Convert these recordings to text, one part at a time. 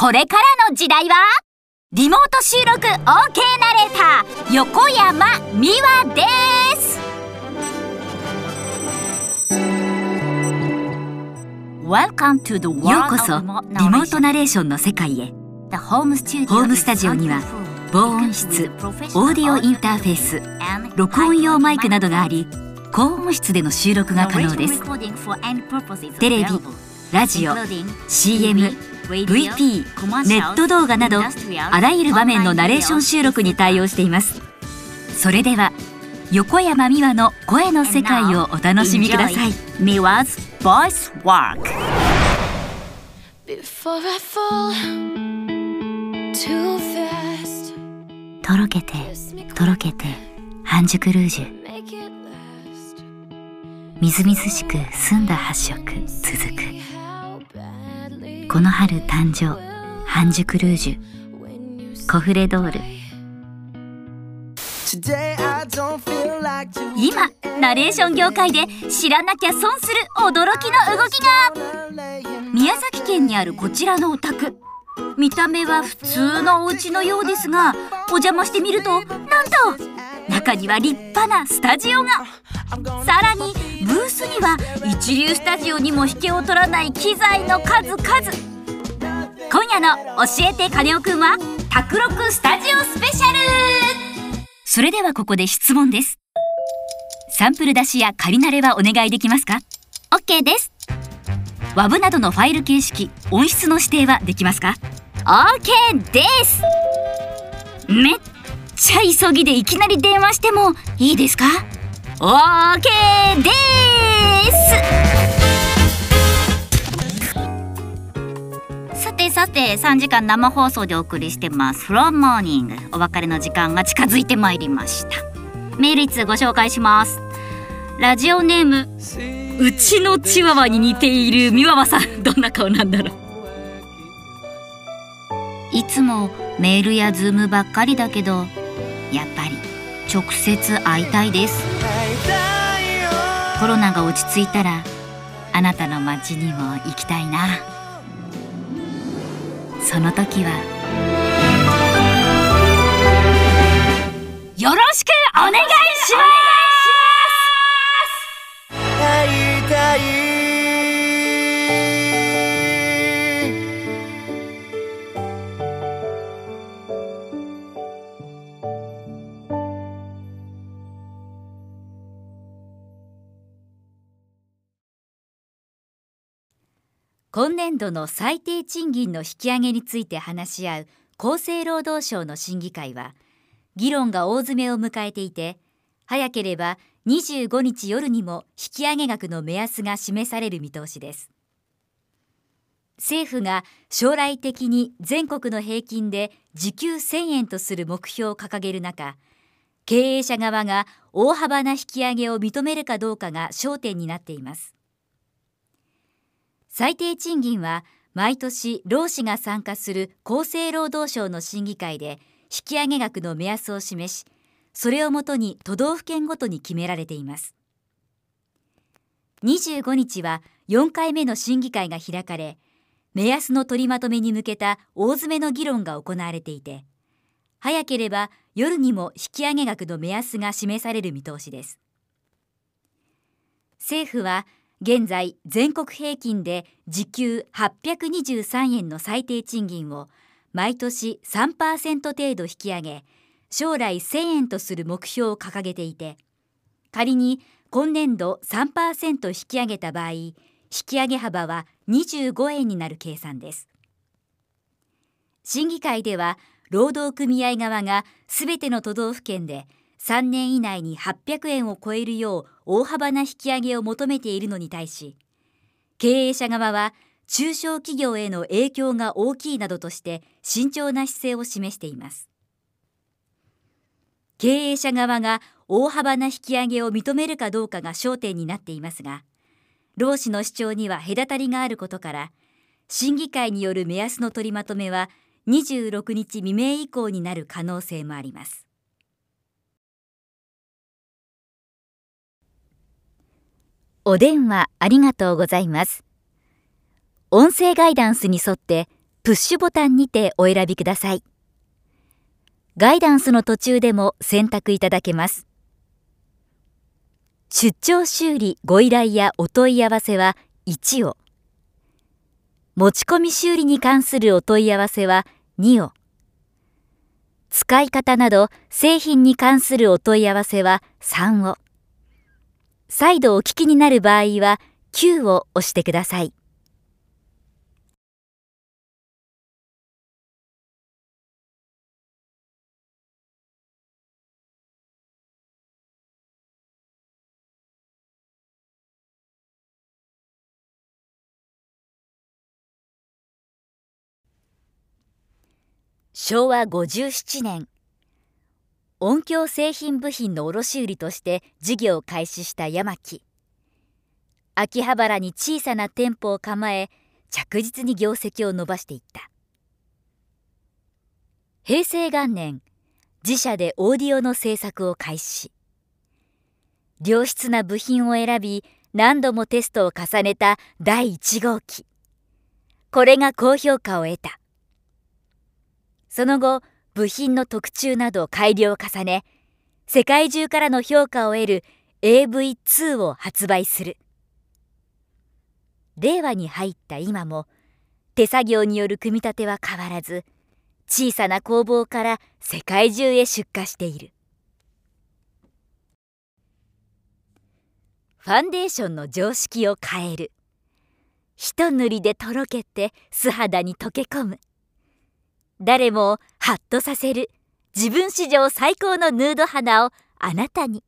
これからの時代は？リモート収録 OK ナレーター横山美和です。ようこそリモートナレーションの世界へ。ホームスタジオには防音室オーディオインターフェース録音用マイクなどがあり高音質での収録が可能です。テレビラジオ CM VP ネット動画などあらゆる場面のナレーション収録に対応しています。それでは横山美和の声の世界をお楽しみください。Miwa's Voice Work. とろけてとろけて半熟ルージュ。みずみずしく澄んだ発色続くこの春誕生半熟ルージュコフレドール。今ナレーション業界で知らなきゃ損する驚きの動きが。宮崎県にあるこちらのお宅。見た目は普通のお家のようですがお邪魔してみるとなんと中には立派なスタジオが。さらにブースには一流スタジオにも引けを取らない機材の数々今夜の「教えてカネオくん」は「卓録スタジオスペシャル」それではここで質問です。サンプル出しや仮慣れはお願いできますか？OK です。WAV などのファイル形式音質の指定はできますか？OK です。めっちゃ急ぎでいきなり電話してもいいですか？OK ですさて3時間生放送でお送りしてます。From Morning お別れの時間が近づいてまいりました。メール一通ご紹介します。ラジオネームうちのチワワに似ているミワワさん。どんな顔なんだろう。いつもメールやズームばっかりだけどやっぱり直接会いたいです。コロナが落ち着いたらあなたの街にも行きたいな。その時は。よろしくお願いします！今年度の最低賃金の引き上げについて話し合う厚生労働省の審議会は議論が大詰めを迎えていて早ければ25日夜にも引き上げ額の目安が示される見通しです。政府が将来的に全国の平均で時給1000円とする目標を掲げる中経営者側が大幅な引き上げを認めるかどうかが焦点になっています。最低賃金は毎年労使が参加する厚生労働省の審議会で引き上げ額の目安を示しそれをもとに都道府県ごとに決められています。25日は4回目の審議会が開かれ目安の取りまとめに向けた大詰めの議論が行われていて早ければ夜にも引き上げ額の目安が示される見通しです。政府は現在全国平均で時給823円の最低賃金を毎年3%程度引き上げ将来1000円とする目標を掲げていて仮に今年度3%引き上げた場合引き上げ幅は25円になる計算です。審議会では労働組合側がすべての都道府県で3年以内に800円を超えるよう大幅な引き上げを求めているのに対し経営者側は中小企業への影響が大きいなどとして慎重な姿勢を示しています。経営者側が大幅な引き上げを認めるかどうかが焦点になっていますが労使の主張には隔たりがあることから審議会による目安の取りまとめは26日未明以降になる可能性もあります。お電話ありがとうございます。音声ガイダンスに沿って、プッシュボタンにてお選びください。ガイダンスの途中でも選択いただけます。出張修理ご依頼やお問い合わせは1を。持ち込み修理に関するお問い合わせは2を。使い方など製品に関するお問い合わせは3を。再度お聞きになる場合は9を押してください。昭和57年音響製品部品の卸売として事業を開始した山木秋葉原に小さな店舗を構え着実に業績を伸ばしていった。平成元年自社でオーディオの制作を開始。良質な部品を選び何度もテストを重ねた第1号機。これが高評価を得た。その後部品の特注など改良を重ね世界中からの評価を得る AV2 を発売する。令和に入った今も手作業による組み立ては変わらず小さな工房から世界中へ出荷している。ファンデーションの常識を変える。一塗りでとろけて素肌に溶け込む。誰もハッとさせる。自分史上最高のヌード肌をあなたに。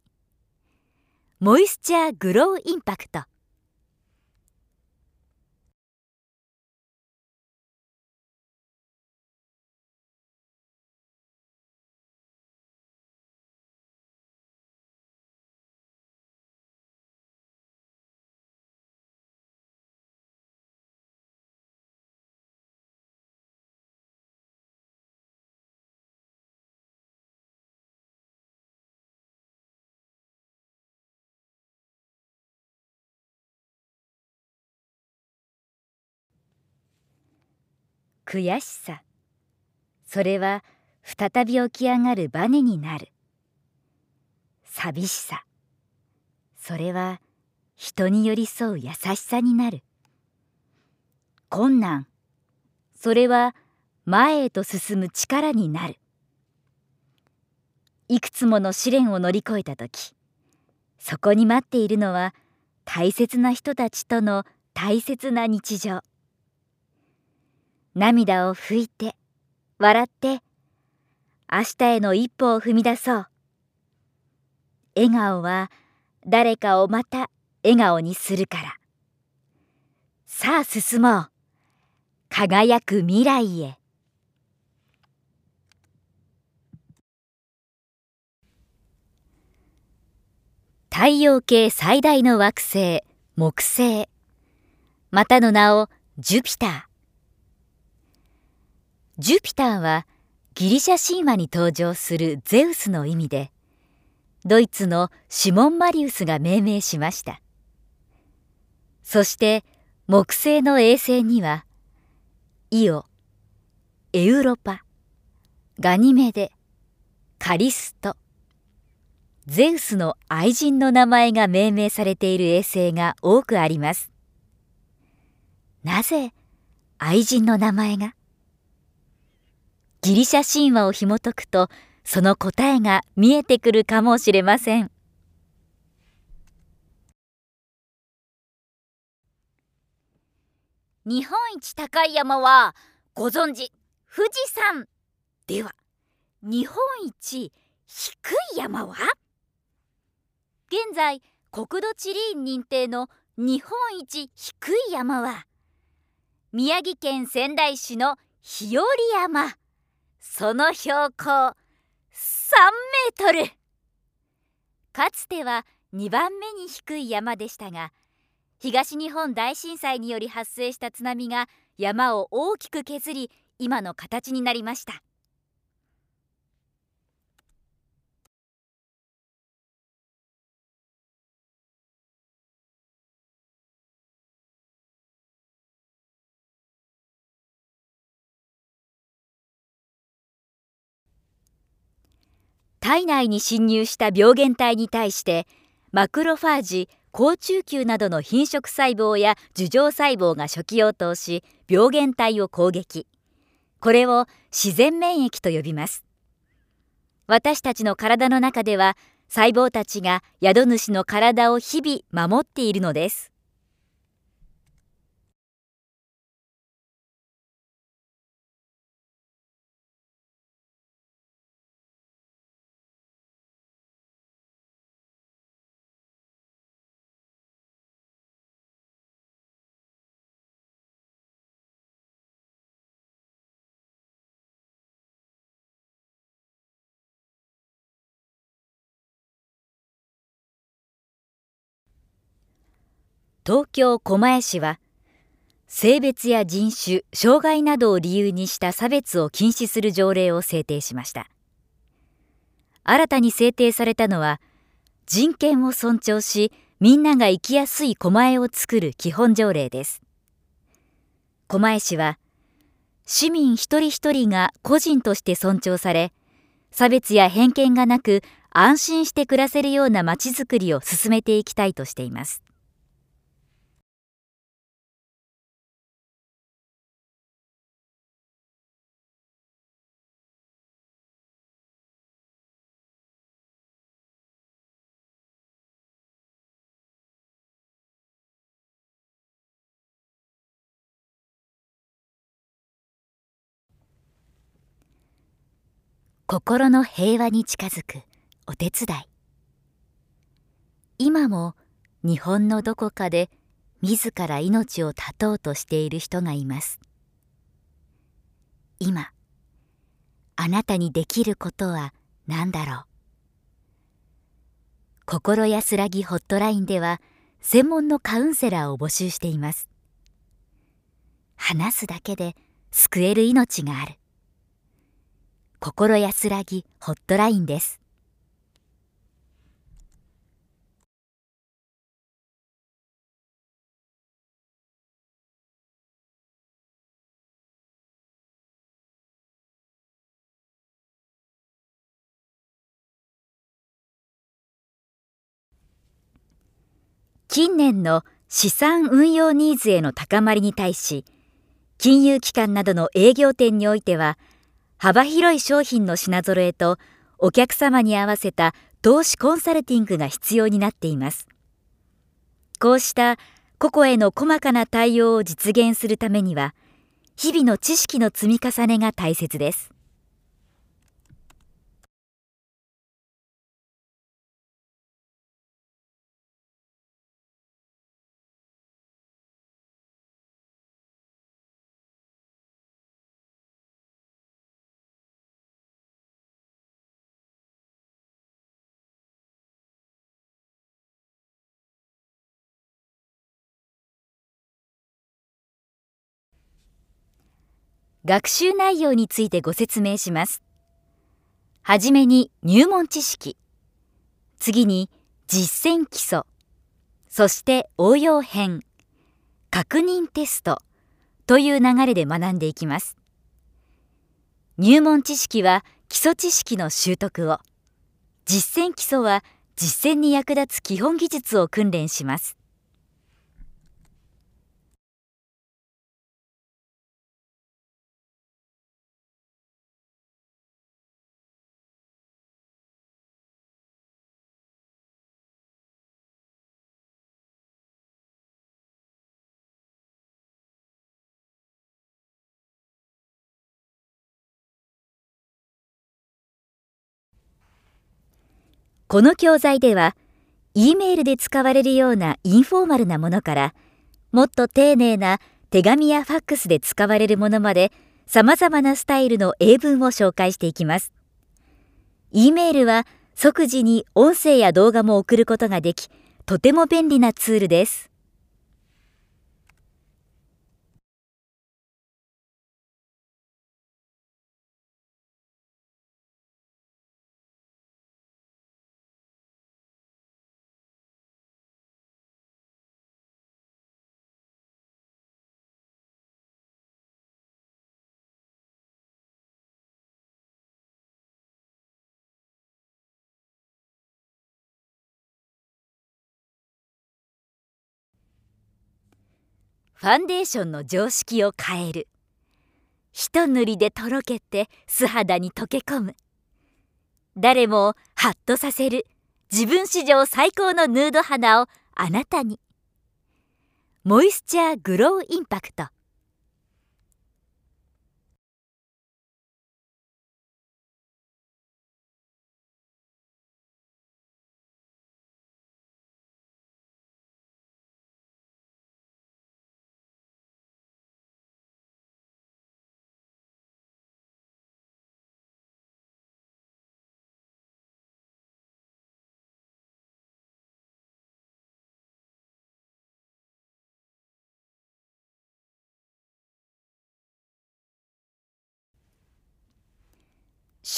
モイスチャーグローインパクト。悔しさ。それは再び起き上がるバネになる。寂しさ。それは人に寄り添う優しさになる。困難。それは前へと進む力になる。いくつもの試練を乗り越えた時そこに待っているのは大切な人たちとの大切な日常。涙を拭いて笑って明日への一歩を踏み出そう。笑顔は誰かをまた笑顔にするから。さあ進もう。輝く未来へ。太陽系最大の惑星木星。またの名をジュピター。ジュピターはギリシャ神話に登場するゼウスの意味でドイツのシモン・マリウスが命名しました。そして木星の衛星にはイオエウロパガニメデカリストゼウスの愛人の名前が命名されている衛星が多くあります。なぜ愛人の名前が？ギリシャ神話を紐解くとその答えが見えてくるかもしれません。日本一高い山はご存知富士山。では日本一低い山は？現在国土地理院認定の日本一低い山は宮城県仙台市の日和山。その標高3メートル。かつては2番目に低い山でしたが東日本大震災により発生した津波が山を大きく削り今の形になりました。体内に侵入した病原体に対してマクロファージ好中球などの品色細胞や樹状細胞が初期応答し病原体を攻撃。これを自然免疫と呼びます。私たちの体の中では細胞たちが宿主の体を日々守っているのです。東京狛江市は性別や人種障害などを理由にした差別を禁止する条例を制定しました。新たに制定されたのは人権を尊重しみんなが生きやすい狛江を作る基本条例です。狛江市は市民一人一人が個人として尊重され差別や偏見がなく安心して暮らせるようなまちづくりを進めていきたいとしています。心の平和に近づくお手伝い。今も日本のどこかで自ら命を絶とうとしている人がいます。今あなたにできることは何だろう。心安らぎホットラインでは専門のカウンセラーを募集しています。話すだけで救える命がある。心安らぎホットラインです。近年の資産運用ニーズへの高まりに対し金融機関などの営業店においては幅広い商品の品揃えとお客様に合わせた投資コンサルティングが必要になっています。こうした個々への細かな対応を実現するためには日々の知識の積み重ねが大切です。学習内容についてご説明します。はじめに入門知識、次に実践基礎、そして応用編、確認テストという流れで学んでいきます。入門知識は基礎知識の習得を、実践基礎は実践に役立つ基本技術を訓練します。この教材では E メールで使われるようなインフォーマルなものからもっと丁寧な手紙やファックスで使われるものまで様々なスタイルの英文を紹介していきます。E メールは即時に音声や動画も送ることができとても便利なツールです。ファンデーションの常識を変える。一塗りでとろけて素肌に溶け込む。誰もハッとさせる。自分史上最高のヌード肌をあなたに。モイスチャーグローインパクト。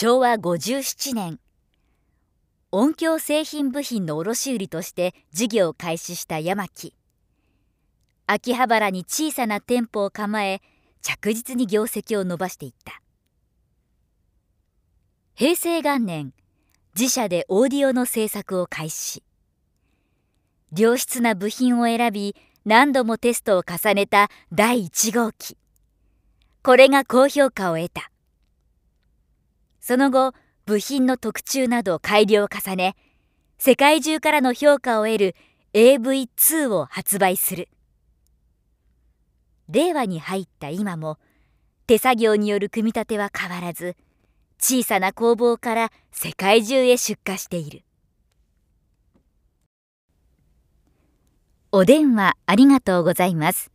昭和57年音響製品部品の卸売として事業を開始した山木秋葉原に小さな店舗を構え着実に業績を伸ばしていった。平成元年自社でオーディオの制作を開始。良質な部品を選び何度もテストを重ねた第1号機。これが高評価を得た。その後部品の特注など改良を重ね世界中からの評価を得る AV2 を発売する。令和に入った今も手作業による組み立ては変わらず小さな工房から世界中へ出荷している。お電話ありがとうございます。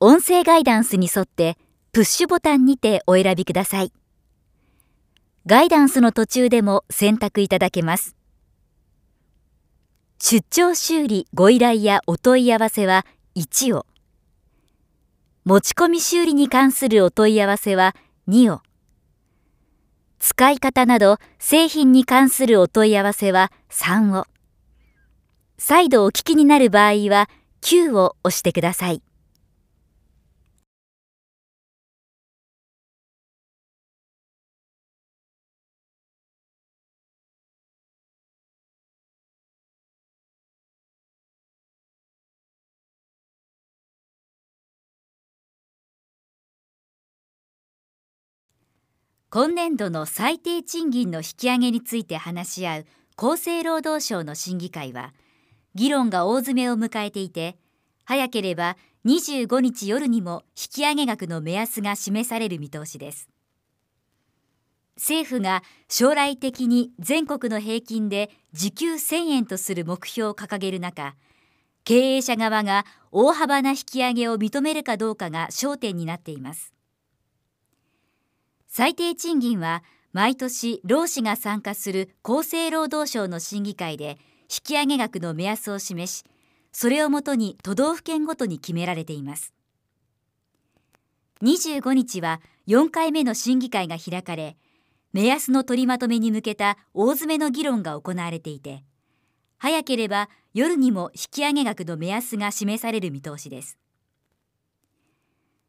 音声ガイダンスに沿ってプッシュボタンにてお選びください。ガイダンスの途中でも選択いただけます。出張修理ご依頼やお問い合わせは1を。持ち込み修理に関するお問い合わせは2を。使い方など製品に関するお問い合わせは3を。再度お聞きになる場合は9を押してください。今年度の最低賃金の引き上げについて話し合う厚生労働省の審議会は議論が大詰めを迎えていて早ければ25日夜にも引き上げ額の目安が示される見通しです。政府が将来的に全国の平均で時給1000円とする目標を掲げる中経営者側が大幅な引き上げを認めるかどうかが焦点になっています。最低賃金は毎年労使が参加する厚生労働省の審議会で引き上げ額の目安を示しそれをもとに都道府県ごとに決められています。25日は4回目の審議会が開かれ目安の取りまとめに向けた大詰めの議論が行われていて早ければ夜にも引き上げ額の目安が示される見通しです。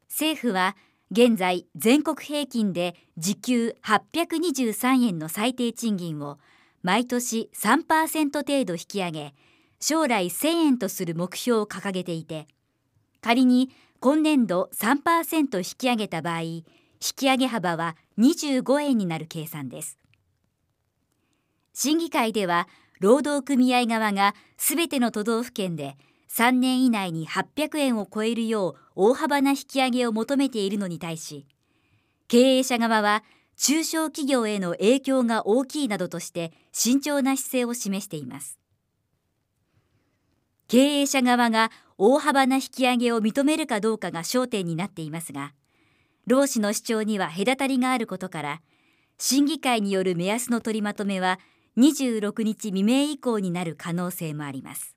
政府は現在全国平均で時給823円の最低賃金を毎年3%程度引き上げ将来1000円とする目標を掲げていて仮に今年度3%引き上げた場合引き上げ幅は25円になる計算です。審議会では労働組合側がすべての都道府県で3年以内に800円を超えるよう大幅な引き上げを求めているのに対し経営者側は中小企業への影響が大きいなどとして慎重な姿勢を示しています。経営者側が大幅な引き上げを認めるかどうかが焦点になっていますが労使の主張には隔たりがあることから審議会による目安の取りまとめは26日未明以降になる可能性もあります。